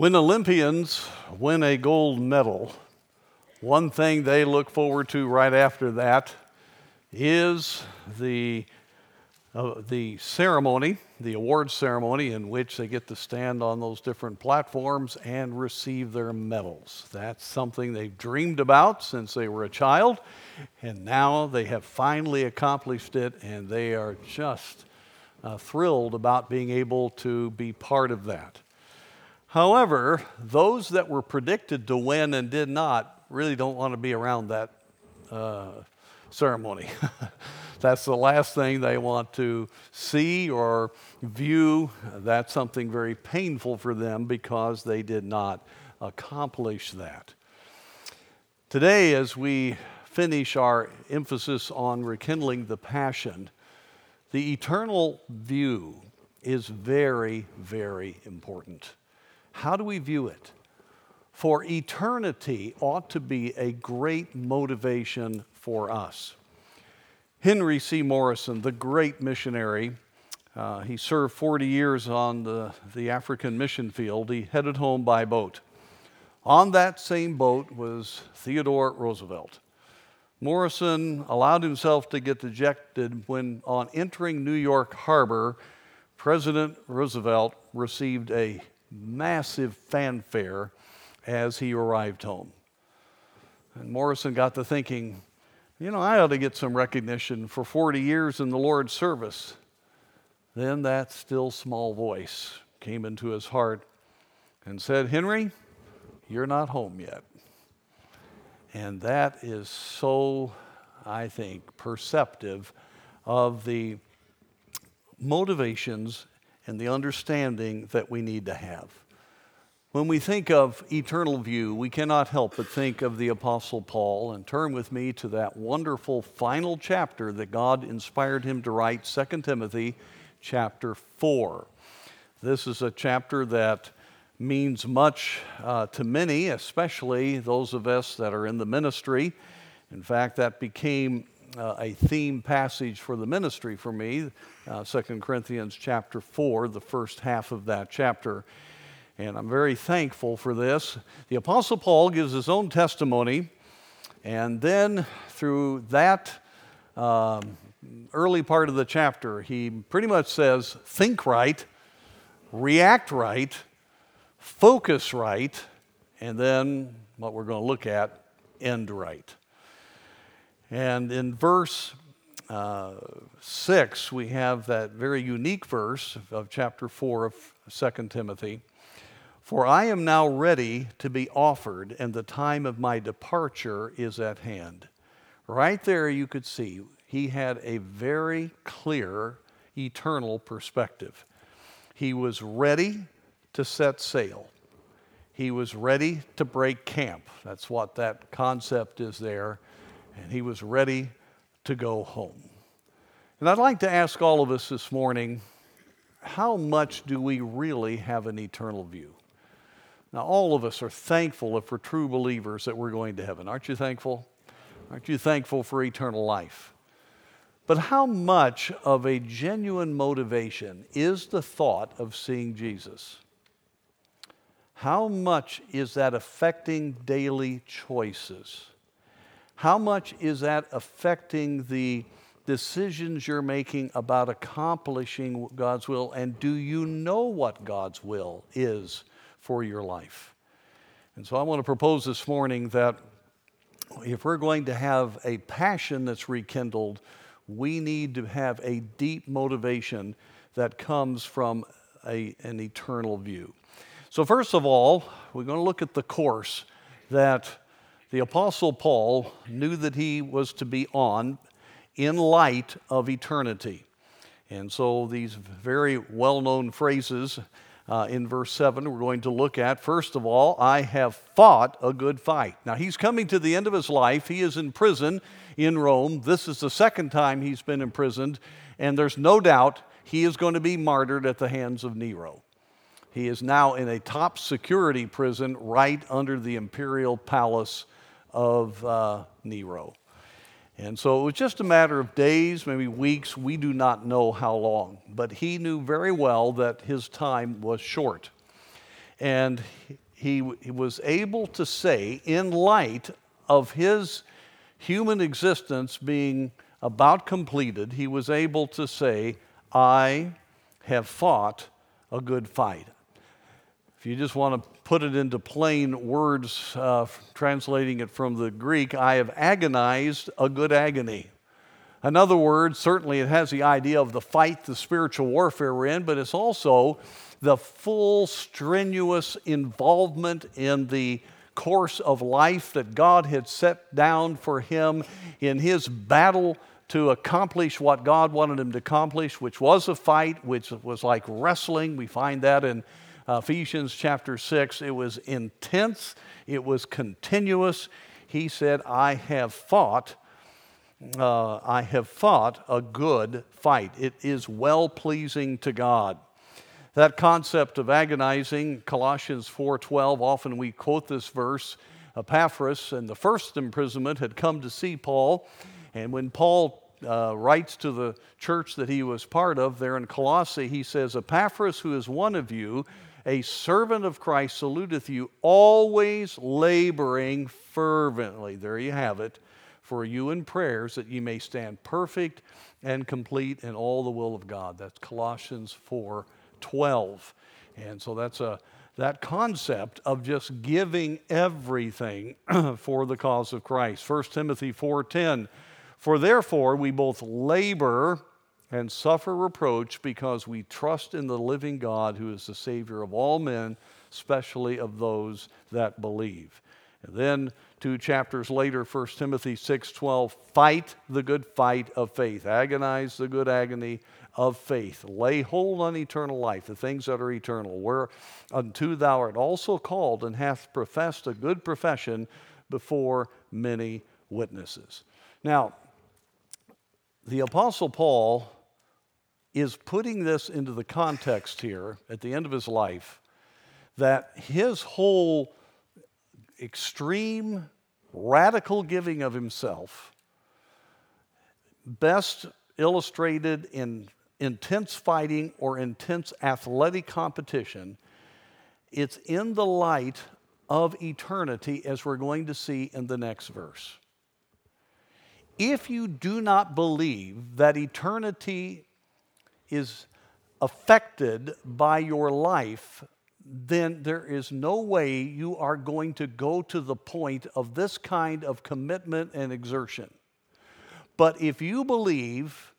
When Olympians win a gold medal, one thing they look forward to right after that is the, uh, the ceremony, the award ceremony, in which they get to stand on those different platforms and receive their medals. That's something they've dreamed about since they were a child, and now they have finally accomplished it, and they are just uh, thrilled about being able to be part of that. However, those that were predicted to win and did not really don't want to be around that uh, ceremony. That's the last thing they want to see or view. That's something very painful for them because they did not accomplish that. Today, as we finish our emphasis on rekindling the passion, the eternal view is very, very important. How do we view it? For eternity ought to be a great motivation for us. Henry C. Morrison, the great missionary, uh, he served 40 years on the, the African mission field. He headed home by boat. On that same boat was Theodore Roosevelt. Morrison allowed himself to get dejected when, on entering New York Harbor, President Roosevelt received a massive fanfare as he arrived home. And Morrison got to thinking, you know, I ought to get some recognition for 40 years in the Lord's service. Then that still small voice came into his heart and said, Henry, you're not home yet. And that is so, I think, perceptive of the motivations and the understanding that we need to have. When we think of eternal view, we cannot help but think of the Apostle Paul. And turn with me to that wonderful final chapter that God inspired him to write, 2 Timothy chapter 4. This is a chapter that means much uh, to many, especially those of us that are in the ministry. In fact, that became uh, a theme passage for the ministry for me, uh, 2 Corinthians chapter 4, the first half of that chapter. And I'm very thankful for this. The Apostle Paul gives his own testimony, and then through that um, early part of the chapter, he pretty much says think right, react right, focus right, and then what we're going to look at, end right. And in verse uh, 6, we have that very unique verse of chapter 4 of 2 Timothy. For I am now ready to be offered, and the time of my departure is at hand. Right there, you could see he had a very clear eternal perspective. He was ready to set sail, he was ready to break camp. That's what that concept is there and he was ready to go home. And I'd like to ask all of us this morning how much do we really have an eternal view? Now, all of us are thankful if we're true believers that we're going to heaven. Aren't you thankful? Aren't you thankful for eternal life? But how much of a genuine motivation is the thought of seeing Jesus? How much is that affecting daily choices? How much is that affecting the decisions you're making about accomplishing God's will? And do you know what God's will is for your life? And so I want to propose this morning that if we're going to have a passion that's rekindled, we need to have a deep motivation that comes from a, an eternal view. So, first of all, we're going to look at the course that the Apostle Paul knew that he was to be on in light of eternity. And so, these very well known phrases uh, in verse 7 we're going to look at. First of all, I have fought a good fight. Now, he's coming to the end of his life. He is in prison in Rome. This is the second time he's been imprisoned, and there's no doubt he is going to be martyred at the hands of Nero. He is now in a top security prison right under the imperial palace of uh, Nero. And so it was just a matter of days, maybe weeks, we do not know how long. But he knew very well that his time was short. And he, he was able to say, in light of his human existence being about completed, he was able to say, I have fought a good fight. If you just want to put it into plain words, uh, translating it from the Greek, I have agonized a good agony. In other words, certainly it has the idea of the fight, the spiritual warfare we're in, but it's also the full, strenuous involvement in the course of life that God had set down for him in his battle to accomplish what God wanted him to accomplish, which was a fight, which was like wrestling. We find that in Ephesians chapter 6. It was intense, it was continuous. He said, I have fought. Uh, I have fought a good fight. It is well pleasing to God. That concept of agonizing, Colossians 4:12, often we quote this verse. Epaphras in the first imprisonment had come to see Paul, and when Paul uh, writes to the church that he was part of there in Colossae, he says, Epaphras, who is one of you, a servant of Christ, saluteth you, always laboring fervently. There you have it. For you in prayers that ye may stand perfect and complete in all the will of God. That's Colossians 4 12. And so that's a that concept of just giving everything for the cause of Christ. 1 Timothy 4:10 For therefore we both labor and suffer reproach because we trust in the living God who is the savior of all men, especially of those that believe. And then two chapters later 1 Timothy 6:12 fight the good fight of faith agonize the good agony of faith. Lay hold on eternal life, the things that are eternal, whereunto thou art also called and hast professed a good profession before many witnesses. Now, the Apostle Paul is putting this into the context here at the end of his life that his whole extreme, radical giving of himself, best illustrated in intense fighting or intense athletic competition, it's in the light of eternity, as we're going to see in the next verse. If you do not believe that eternity is affected by your life, then there is no way you are going to go to the point of this kind of commitment and exertion. But if you believe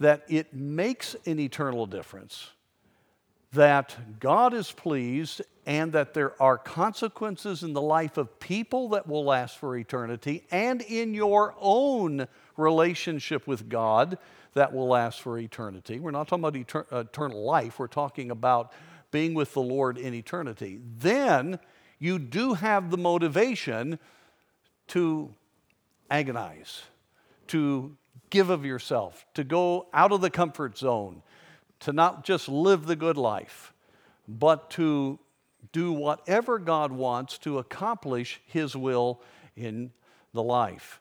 that it makes an eternal difference, that God is pleased, and that there are consequences in the life of people that will last for eternity, and in your own relationship with God that will last for eternity. We're not talking about etern- uh, eternal life, we're talking about being with the Lord in eternity. Then you do have the motivation to agonize, to give of yourself, to go out of the comfort zone, to not just live the good life, but to do whatever God wants to accomplish His will in the life.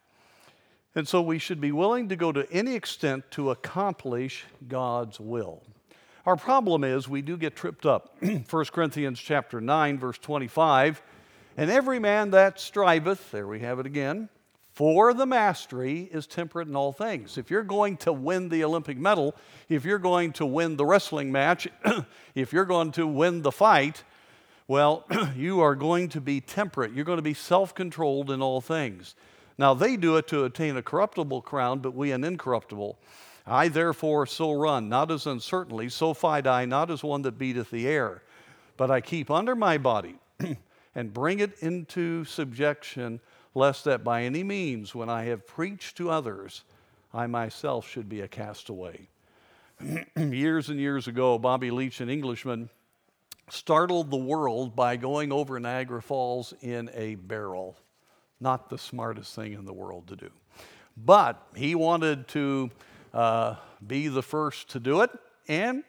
And so we should be willing to go to any extent to accomplish God's will. Our problem is we do get tripped up. 1 Corinthians chapter 9 verse 25, and every man that striveth, there we have it again, for the mastery is temperate in all things. If you're going to win the Olympic medal, if you're going to win the wrestling match, if you're going to win the fight, well, you are going to be temperate. You're going to be self controlled in all things. Now, they do it to attain a corruptible crown, but we an incorruptible. I therefore so run, not as uncertainly, so fight I, not as one that beateth the air, but I keep under my body and bring it into subjection, lest that by any means, when I have preached to others, I myself should be a castaway. years and years ago, Bobby Leach, an Englishman, startled the world by going over Niagara Falls in a barrel. Not the smartest thing in the world to do. But he wanted to uh, be the first to do it, and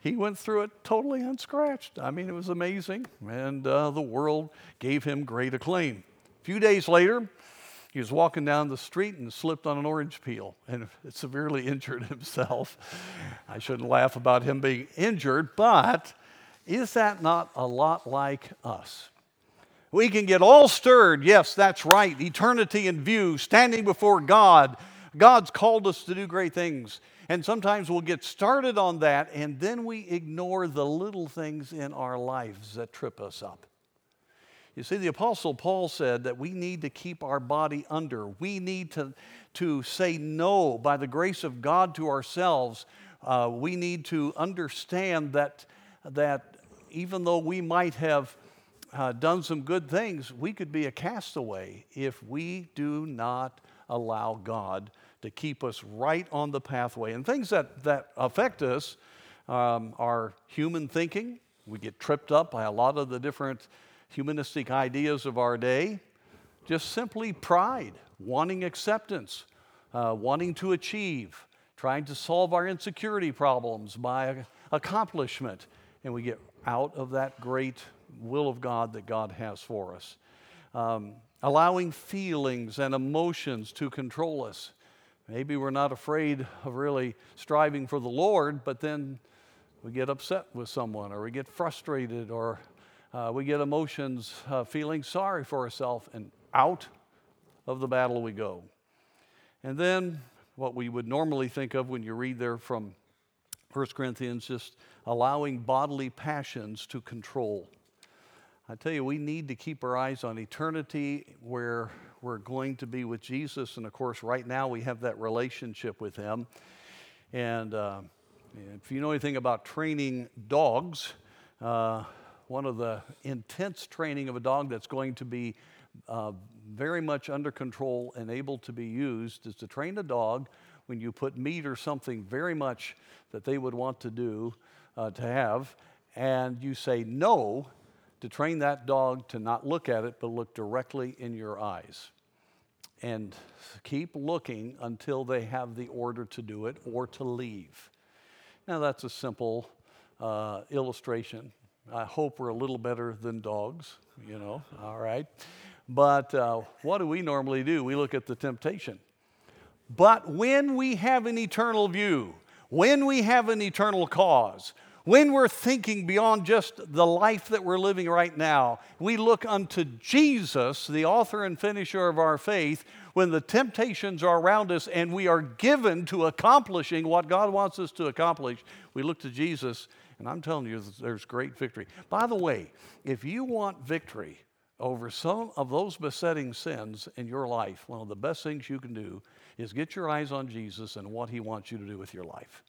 he went through it totally unscratched. I mean, it was amazing, and uh, the world gave him great acclaim. A few days later, he was walking down the street and slipped on an orange peel and severely injured himself. I shouldn't laugh about him being injured, but Is that not a lot like us? We can get all stirred. Yes, that's right. Eternity in view, standing before God. God's called us to do great things. And sometimes we'll get started on that and then we ignore the little things in our lives that trip us up. You see, the Apostle Paul said that we need to keep our body under. We need to, to say no by the grace of God to ourselves. Uh, we need to understand that, that even though we might have uh, done some good things, we could be a castaway if we do not allow God to keep us right on the pathway. And things that, that affect us um, are human thinking. We get tripped up by a lot of the different humanistic ideas of our day. Just simply pride, wanting acceptance, uh, wanting to achieve, trying to solve our insecurity problems by accomplishment. And we get out of that great will of God that God has for us. Um, allowing feelings and emotions to control us. Maybe we're not afraid of really striving for the Lord, but then we get upset with someone, or we get frustrated, or uh, we get emotions uh, feeling sorry for ourselves, and out of the battle we go. And then what we would normally think of when you read there from 1 Corinthians, just allowing bodily passions to control. I tell you, we need to keep our eyes on eternity where we're going to be with Jesus. And of course, right now we have that relationship with Him. And uh, if you know anything about training dogs, uh, one of the intense training of a dog that's going to be uh, very much under control and able to be used is to train a dog when you put meat or something very much that they would want to do uh, to have, and you say no, to train that dog to not look at it but look directly in your eyes. And keep looking until they have the order to do it or to leave. Now, that's a simple uh, illustration. I hope we're a little better than dogs, you know, all right? But uh, what do we normally do? We look at the temptation. But when we have an eternal view, when we have an eternal cause, when we're thinking beyond just the life that we're living right now, we look unto Jesus, the author and finisher of our faith, when the temptations are around us and we are given to accomplishing what God wants us to accomplish, we look to Jesus, and I'm telling you, there's great victory. By the way, if you want victory over some of those besetting sins in your life, one of the best things you can do is get your eyes on Jesus and what He wants you to do with your life.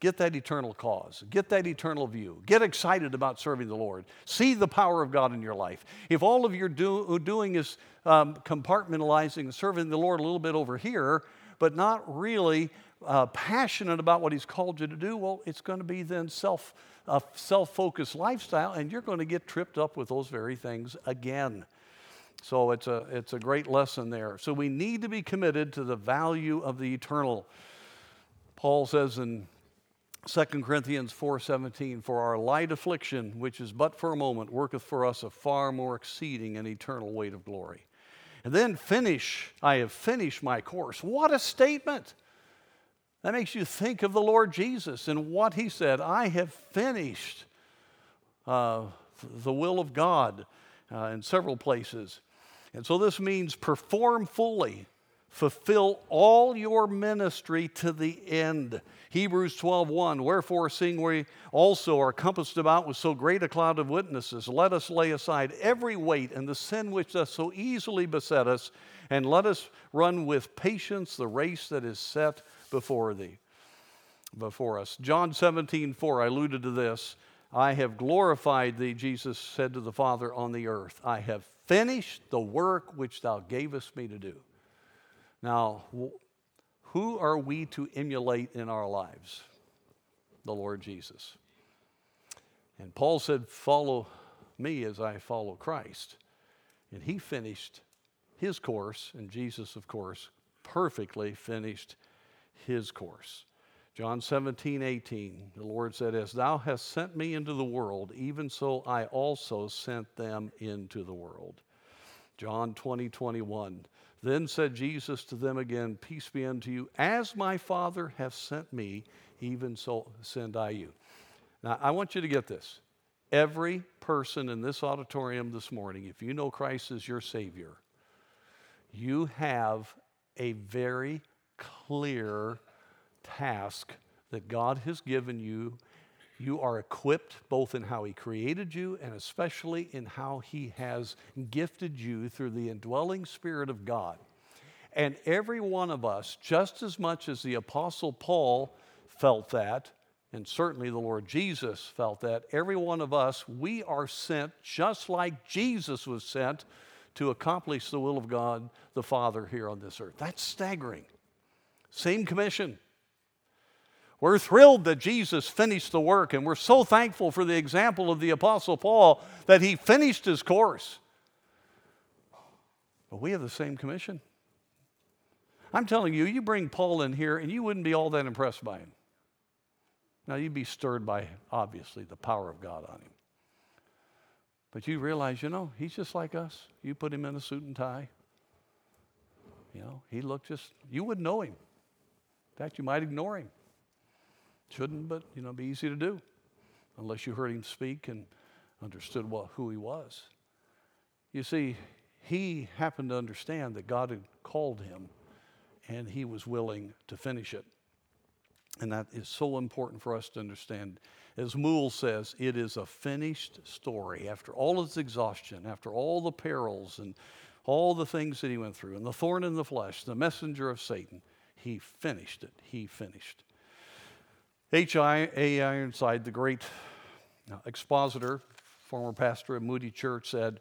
Get that eternal cause. Get that eternal view. Get excited about serving the Lord. See the power of God in your life. If all of your do, doing is um, compartmentalizing serving the Lord a little bit over here, but not really uh, passionate about what He's called you to do, well, it's going to be then self a self-focused lifestyle, and you're going to get tripped up with those very things again. So it's a it's a great lesson there. So we need to be committed to the value of the eternal. Paul says in 2 Corinthians 4:17 for our light affliction which is but for a moment worketh for us a far more exceeding and eternal weight of glory. And then finish I have finished my course. What a statement. That makes you think of the Lord Jesus and what he said, I have finished uh, the will of God uh, in several places. And so this means perform fully, fulfill all your ministry to the end. Hebrews 12:1 Wherefore seeing we also are compassed about with so great a cloud of witnesses let us lay aside every weight and the sin which doth so easily beset us and let us run with patience the race that is set before thee before us. John 17:4 I alluded to this I have glorified thee Jesus said to the Father on the earth I have finished the work which thou gavest me to do. Now who are we to emulate in our lives? The Lord Jesus. And Paul said, Follow me as I follow Christ. And he finished his course, and Jesus, of course, perfectly finished his course. John 17, 18, the Lord said, As thou hast sent me into the world, even so I also sent them into the world. John 20, 21, then said Jesus to them again, Peace be unto you. As my Father hath sent me, even so send I you. Now, I want you to get this. Every person in this auditorium this morning, if you know Christ as your Savior, you have a very clear task that God has given you. You are equipped both in how He created you and especially in how He has gifted you through the indwelling Spirit of God. And every one of us, just as much as the Apostle Paul felt that, and certainly the Lord Jesus felt that, every one of us, we are sent just like Jesus was sent to accomplish the will of God the Father here on this earth. That's staggering. Same commission. We're thrilled that Jesus finished the work, and we're so thankful for the example of the Apostle Paul that he finished his course. But we have the same commission. I'm telling you, you bring Paul in here, and you wouldn't be all that impressed by him. Now, you'd be stirred by, obviously, the power of God on him. But you realize, you know, he's just like us. You put him in a suit and tie. You know, he looked just, you wouldn't know him. In fact, you might ignore him. Shouldn't, but, you know, be easy to do unless you heard him speak and understood what, who he was. You see, he happened to understand that God had called him and he was willing to finish it. And that is so important for us to understand. As Moule says, it is a finished story. After all its exhaustion, after all the perils and all the things that he went through, and the thorn in the flesh, the messenger of Satan, he finished it. He finished. H.I.A. Ironside, the great uh, expositor, former pastor at Moody Church, said,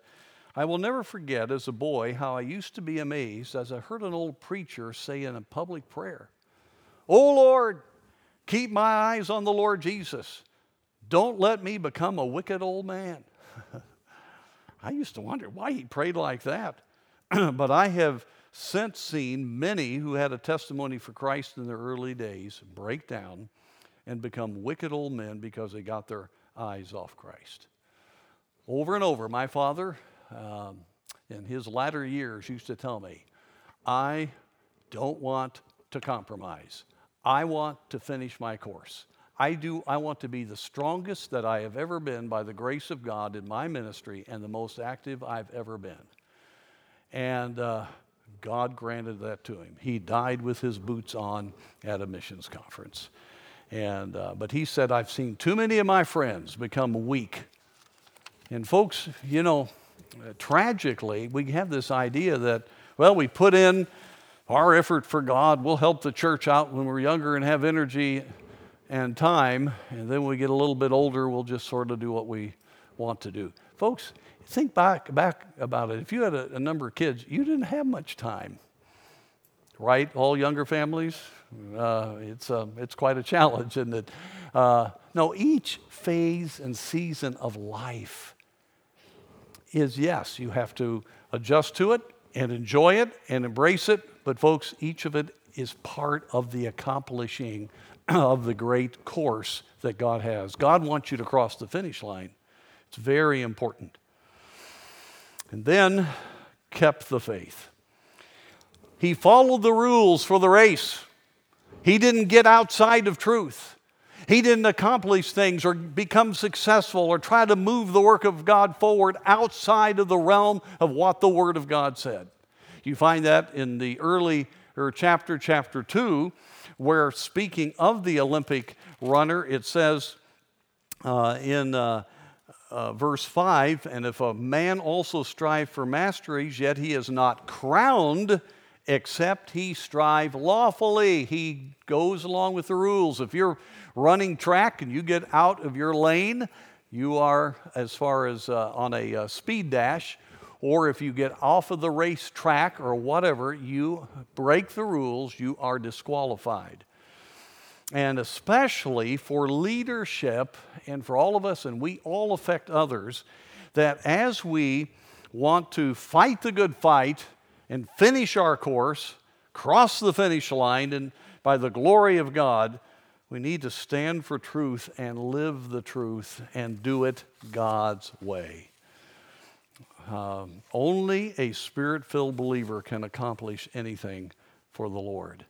I will never forget as a boy how I used to be amazed as I heard an old preacher say in a public prayer, Oh Lord, keep my eyes on the Lord Jesus. Don't let me become a wicked old man. I used to wonder why he prayed like that. but I have since seen many who had a testimony for Christ in their early days break down and become wicked old men because they got their eyes off Christ. Over and over, my father um, in his latter years used to tell me, I don't want to compromise. I want to finish my course. I do I want to be the strongest that I have ever been by the grace of God in my ministry and the most active I've ever been. And uh, God granted that to him. He died with his boots on at a missions conference. And, uh, but he said, I've seen too many of my friends become weak. And folks, you know, uh, tragically, we have this idea that, well, we put in our effort for God, we'll help the church out when we're younger and have energy and time, and then when we get a little bit older, we'll just sort of do what we want to do. Folks, think back, back about it. If you had a, a number of kids, you didn't have much time, right? All younger families, uh, it's, uh, it's quite a challenge, isn't it? Uh, no, each phase and season of life is yes, you have to adjust to it and enjoy it and embrace it. But, folks, each of it is part of the accomplishing of the great course that God has. God wants you to cross the finish line, it's very important. And then kept the faith. He followed the rules for the race. He didn't get outside of truth. He didn't accomplish things or become successful or try to move the work of God forward outside of the realm of what the Word of God said. You find that in the early or chapter, chapter 2, where speaking of the Olympic runner, it says uh, in uh, uh, verse 5 And if a man also strive for masteries, yet he is not crowned except he strive lawfully. He goes along with the rules. If you're running track and you get out of your lane, you are, as far as uh, on a uh, speed dash, or if you get off of the race track or whatever, you break the rules, you are disqualified. And especially for leadership and for all of us, and we all affect others, that as we want to fight the good fight and finish our course, cross the finish line, and by the glory of God, we need to stand for truth and live the truth and do it God's way. Um, only a spirit filled believer can accomplish anything for the Lord.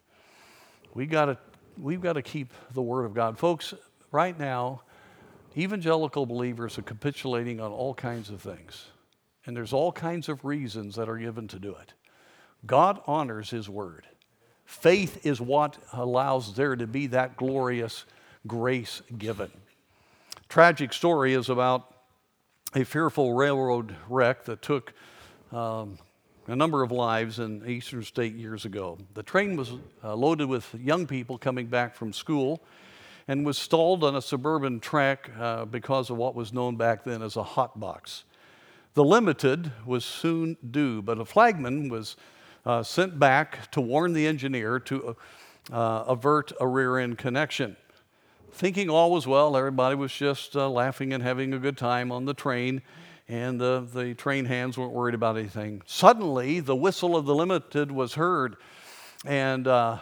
We gotta, we've got to keep the Word of God. Folks, right now, evangelical believers are capitulating on all kinds of things. And there's all kinds of reasons that are given to do it. God honors His word. Faith is what allows there to be that glorious grace given. Tragic story is about a fearful railroad wreck that took um, a number of lives in Eastern State years ago. The train was uh, loaded with young people coming back from school and was stalled on a suburban track uh, because of what was known back then as a hot box. The limited was soon due, but a flagman was uh, sent back to warn the engineer to uh, avert a rear end connection. Thinking all was well, everybody was just uh, laughing and having a good time on the train, and the, the train hands weren't worried about anything. Suddenly, the whistle of the limited was heard, and uh,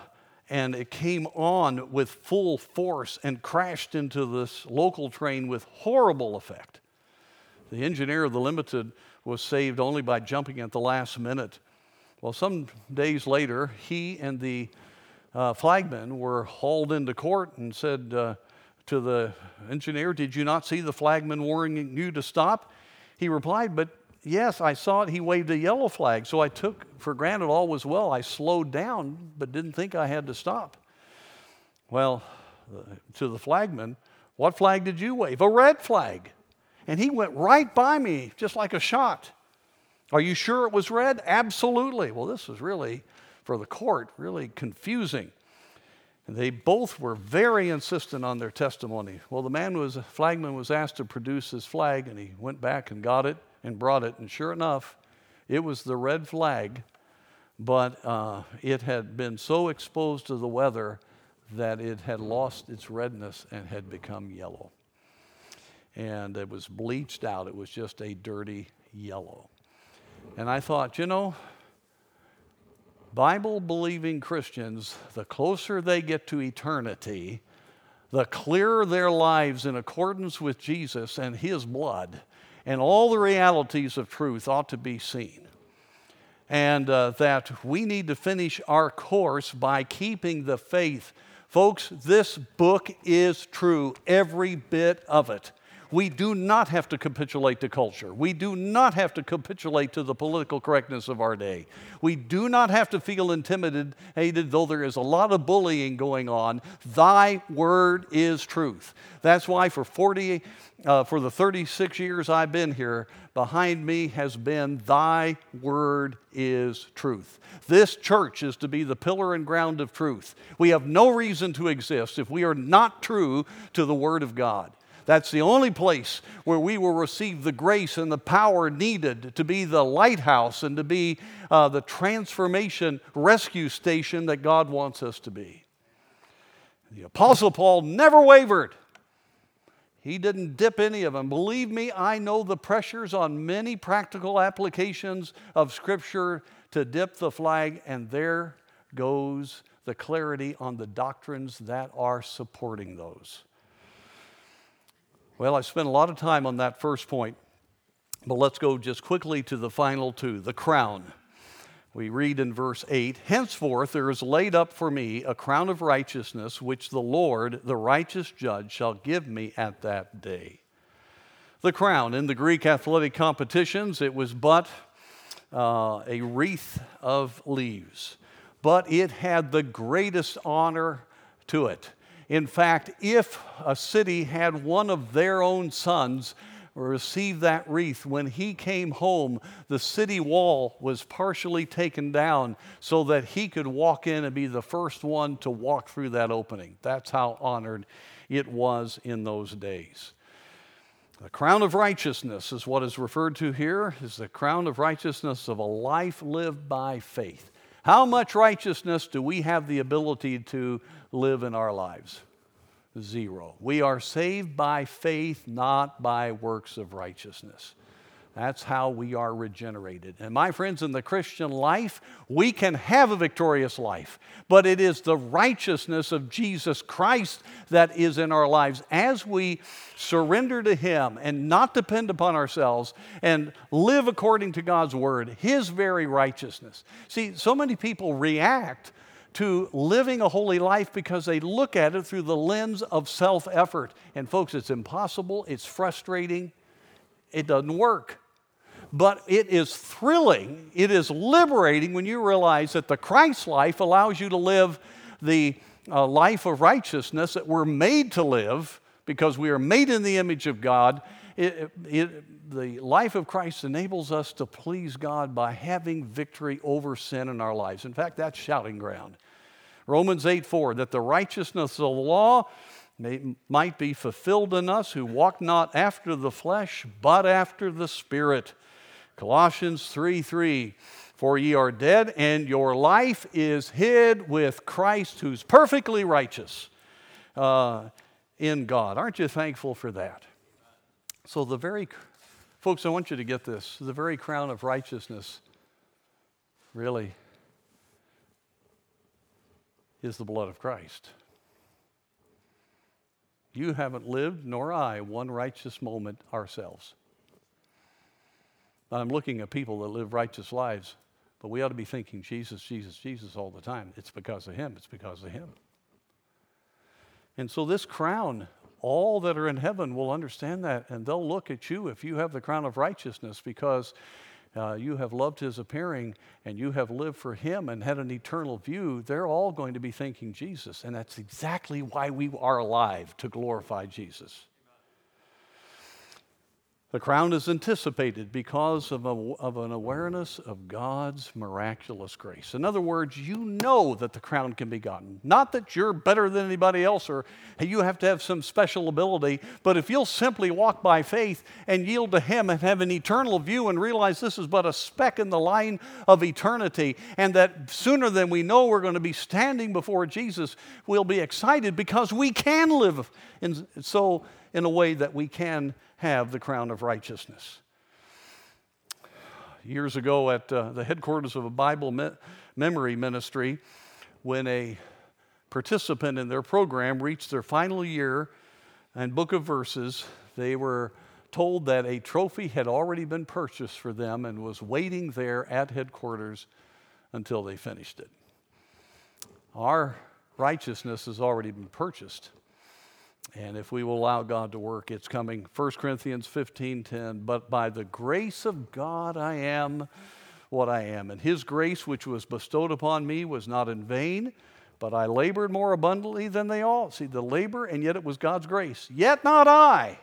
and it came on with full force and crashed into this local train with horrible effect. The engineer of the Limited was saved only by jumping at the last minute. Well, some days later, he and the uh, flagman were hauled into court and said uh, to the engineer, Did you not see the flagman warning you to stop? He replied, But Yes, I saw it. He waved a yellow flag. So I took for granted all was well. I slowed down, but didn't think I had to stop. Well, to the flagman, what flag did you wave? A red flag. And he went right by me, just like a shot. Are you sure it was red? Absolutely. Well, this was really, for the court, really confusing. And they both were very insistent on their testimony. Well, the man was, flagman was asked to produce his flag, and he went back and got it and brought it. And sure enough, it was the red flag, but uh, it had been so exposed to the weather that it had lost its redness and had become yellow. And it was bleached out, it was just a dirty yellow. And I thought, you know, Bible believing Christians, the closer they get to eternity, the clearer their lives in accordance with Jesus and His blood and all the realities of truth ought to be seen. And uh, that we need to finish our course by keeping the faith. Folks, this book is true, every bit of it. We do not have to capitulate to culture. We do not have to capitulate to the political correctness of our day. We do not have to feel intimidated, though there is a lot of bullying going on. Thy word is truth. That's why for 40, uh, for the 36 years I've been here, behind me has been Thy word is truth. This church is to be the pillar and ground of truth. We have no reason to exist if we are not true to the word of God. That's the only place where we will receive the grace and the power needed to be the lighthouse and to be uh, the transformation rescue station that God wants us to be. The Apostle Paul never wavered. He didn't dip any of them. Believe me, I know the pressures on many practical applications of Scripture to dip the flag, and there goes the clarity on the doctrines that are supporting those. Well, I spent a lot of time on that first point, but let's go just quickly to the final two the crown. We read in verse 8 Henceforth there is laid up for me a crown of righteousness, which the Lord, the righteous judge, shall give me at that day. The crown. In the Greek athletic competitions, it was but uh, a wreath of leaves, but it had the greatest honor to it. In fact, if a city had one of their own sons receive that wreath, when he came home, the city wall was partially taken down so that he could walk in and be the first one to walk through that opening. That's how honored it was in those days. The crown of righteousness is what is referred to here, is the crown of righteousness of a life lived by faith. How much righteousness do we have the ability to live in our lives? Zero. We are saved by faith, not by works of righteousness. That's how we are regenerated. And my friends, in the Christian life, we can have a victorious life, but it is the righteousness of Jesus Christ that is in our lives as we surrender to Him and not depend upon ourselves and live according to God's word, His very righteousness. See, so many people react to living a holy life because they look at it through the lens of self effort. And, folks, it's impossible, it's frustrating, it doesn't work. But it is thrilling, it is liberating when you realize that the Christ life allows you to live the uh, life of righteousness that we're made to live because we are made in the image of God. It, it, the life of Christ enables us to please God by having victory over sin in our lives. In fact, that's shouting ground. Romans 8 4, that the righteousness of the law may, might be fulfilled in us who walk not after the flesh, but after the Spirit. Colossians 3 3, for ye are dead, and your life is hid with Christ, who's perfectly righteous uh, in God. Aren't you thankful for that? So, the very, folks, I want you to get this the very crown of righteousness really is the blood of Christ. You haven't lived, nor I, one righteous moment ourselves. I'm looking at people that live righteous lives, but we ought to be thinking Jesus, Jesus, Jesus all the time. It's because of Him, it's because of Him. And so, this crown, all that are in heaven will understand that, and they'll look at you if you have the crown of righteousness because uh, you have loved his appearing and you have lived for him and had an eternal view, they're all going to be thinking Jesus. And that's exactly why we are alive, to glorify Jesus. The crown is anticipated because of, a, of an awareness of God's miraculous grace. In other words, you know that the crown can be gotten. Not that you're better than anybody else or you have to have some special ability, but if you'll simply walk by faith and yield to Him and have an eternal view and realize this is but a speck in the line of eternity, and that sooner than we know we're going to be standing before Jesus, we'll be excited because we can live in, so in a way that we can have the crown of righteousness. Years ago, at uh, the headquarters of a Bible me- memory ministry, when a participant in their program reached their final year and book of verses, they were told that a trophy had already been purchased for them and was waiting there at headquarters until they finished it. Our righteousness has already been purchased. And if we will allow God to work, it's coming. 1 Corinthians 15 10. But by the grace of God, I am what I am. And his grace, which was bestowed upon me, was not in vain, but I labored more abundantly than they all. See, the labor, and yet it was God's grace. Yet not I,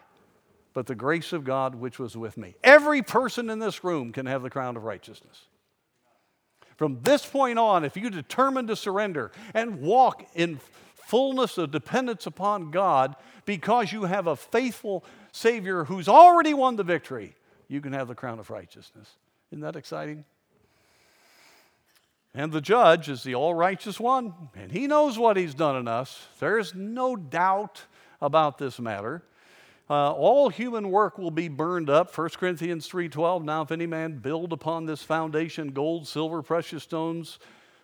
but the grace of God which was with me. Every person in this room can have the crown of righteousness. From this point on, if you determine to surrender and walk in fullness of dependence upon God because you have a faithful Savior who's already won the victory, you can have the crown of righteousness. Isn't that exciting? And the judge is the all righteous one, and he knows what he's done in us. There's no doubt about this matter. Uh, all human work will be burned up 1 corinthians 3.12 now if any man build upon this foundation gold silver precious stones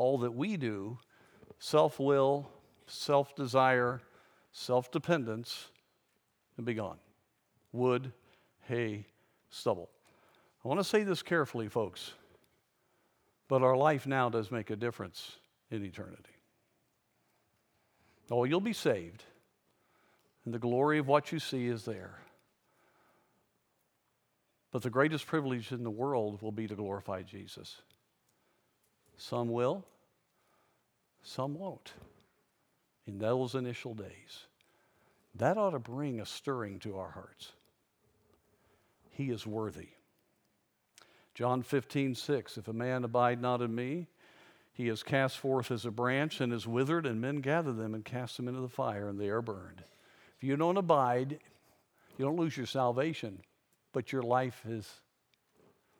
all that we do self will, self desire, self dependence and be gone. Wood, hay, stubble. I want to say this carefully, folks, but our life now does make a difference in eternity. Oh, you'll be saved, and the glory of what you see is there. But the greatest privilege in the world will be to glorify Jesus. Some will, some won't in those initial days. That ought to bring a stirring to our hearts. He is worthy. John 15, 6 If a man abide not in me, he is cast forth as a branch and is withered, and men gather them and cast them into the fire, and they are burned. If you don't abide, you don't lose your salvation, but your life is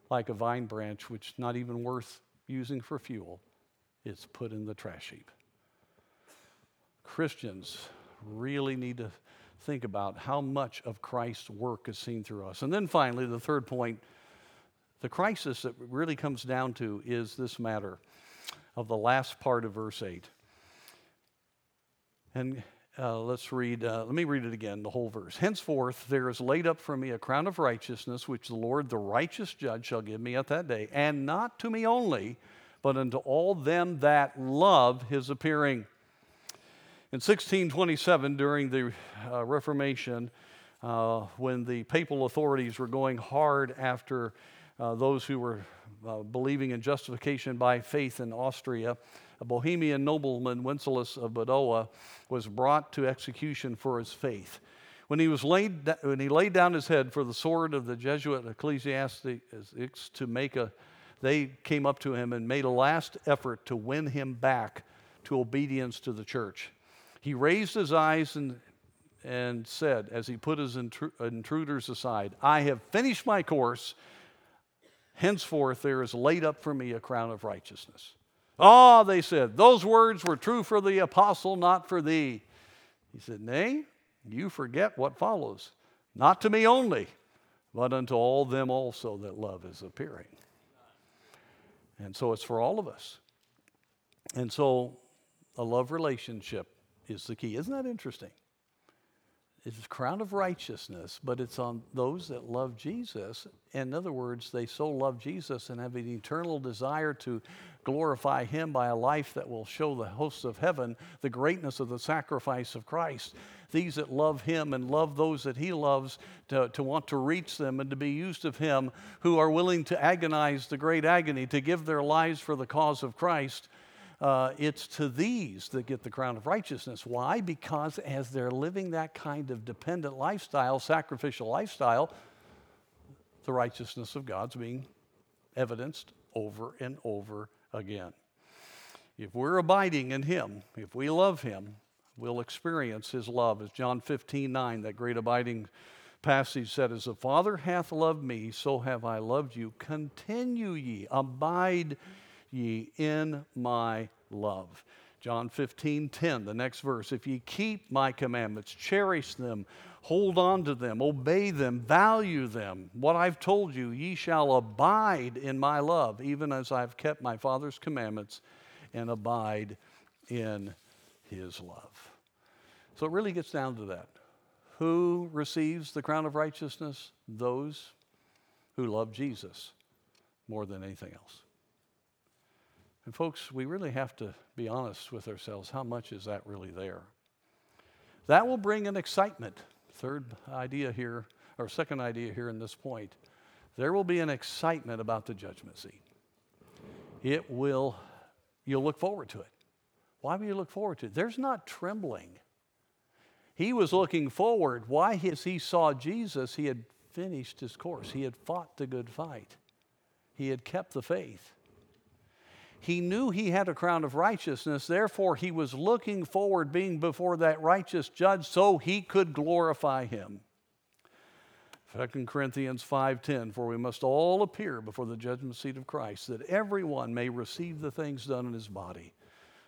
like a vine branch, which is not even worth using for fuel, it's put in the trash heap. Christians really need to think about how much of Christ's work is seen through us. And then finally, the third point the crisis that really comes down to is this matter of the last part of verse 8. And uh, let's read, uh, let me read it again, the whole verse. Henceforth, there is laid up for me a crown of righteousness, which the Lord, the righteous judge, shall give me at that day, and not to me only, but unto all them that love his appearing. In 1627, during the uh, Reformation, uh, when the papal authorities were going hard after uh, those who were uh, believing in justification by faith in Austria, a Bohemian nobleman, Wenceslaus of Budowa, was brought to execution for his faith. When he, was laid, when he laid down his head for the sword of the Jesuit ecclesiastics to make a, they came up to him and made a last effort to win him back to obedience to the church. He raised his eyes and, and said, as he put his intruders aside, I have finished my course. Henceforth, there is laid up for me a crown of righteousness. Ah, oh, they said, those words were true for the apostle, not for thee. He said, Nay, you forget what follows. Not to me only, but unto all them also that love is appearing. And so it's for all of us. And so a love relationship is the key. Isn't that interesting? It's a crown of righteousness, but it's on those that love Jesus. In other words, they so love Jesus and have an eternal desire to glorify Him by a life that will show the hosts of heaven the greatness of the sacrifice of Christ. These that love Him and love those that He loves to, to want to reach them and to be used of Him, who are willing to agonize the great agony, to give their lives for the cause of Christ uh, it's to these that get the crown of righteousness. Why? Because as they're living that kind of dependent lifestyle, sacrificial lifestyle, the righteousness of God's being evidenced over and over again. If we're abiding in Him, if we love Him, we'll experience His love. As John 15 9, that great abiding passage said, As the Father hath loved me, so have I loved you. Continue ye, abide ye in my love. John 15, 10, the next verse. If ye keep my commandments, cherish them, hold on to them, obey them, value them, what I've told you, ye shall abide in my love, even as I've kept my Father's commandments and abide in his love. So it really gets down to that. Who receives the crown of righteousness? Those who love Jesus more than anything else. And folks, we really have to be honest with ourselves. How much is that really there? That will bring an excitement. Third idea here, or second idea here in this point. There will be an excitement about the judgment seat. It will, you'll look forward to it. Why will you look forward to it? There's not trembling. He was looking forward. Why? As he saw Jesus, he had finished his course. He had fought the good fight. He had kept the faith. He knew he had a crown of righteousness, therefore, he was looking forward being before that righteous judge so he could glorify him. 2 Corinthians 5:10 For we must all appear before the judgment seat of Christ that everyone may receive the things done in his body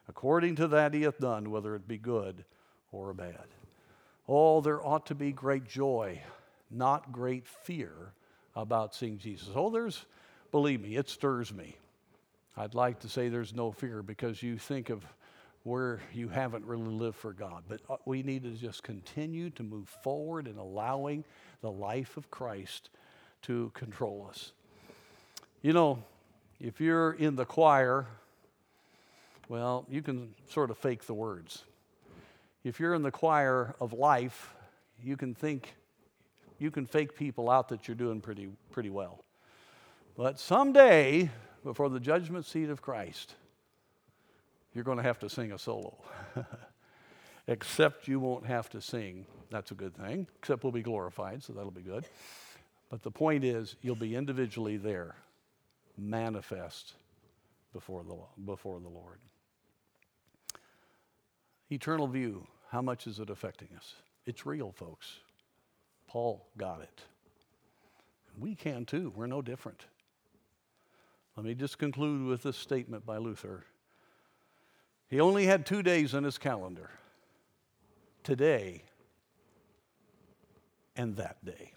according to that he hath done whether it be good or bad. Oh there ought to be great joy not great fear about seeing Jesus. Oh there's believe me it stirs me I'd like to say there's no fear because you think of where you haven't really lived for God. But uh, we need to just continue to move forward in allowing the life of Christ to control us. You know, if you're in the choir, well, you can sort of fake the words. If you're in the choir of life, you can think, you can fake people out that you're doing pretty, pretty well. But someday, before the judgment seat of Christ, you're going to have to sing a solo. Except you won't have to sing. That's a good thing. Except we'll be glorified, so that'll be good. But the point is, you'll be individually there, manifest before the, before the Lord. Eternal view, how much is it affecting us? It's real, folks. Paul got it. We can too. We're no different. Let me just conclude with this statement by Luther. He only had two days in his calendar today and that day.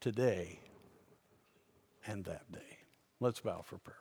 Today and that day. Let's bow for prayer.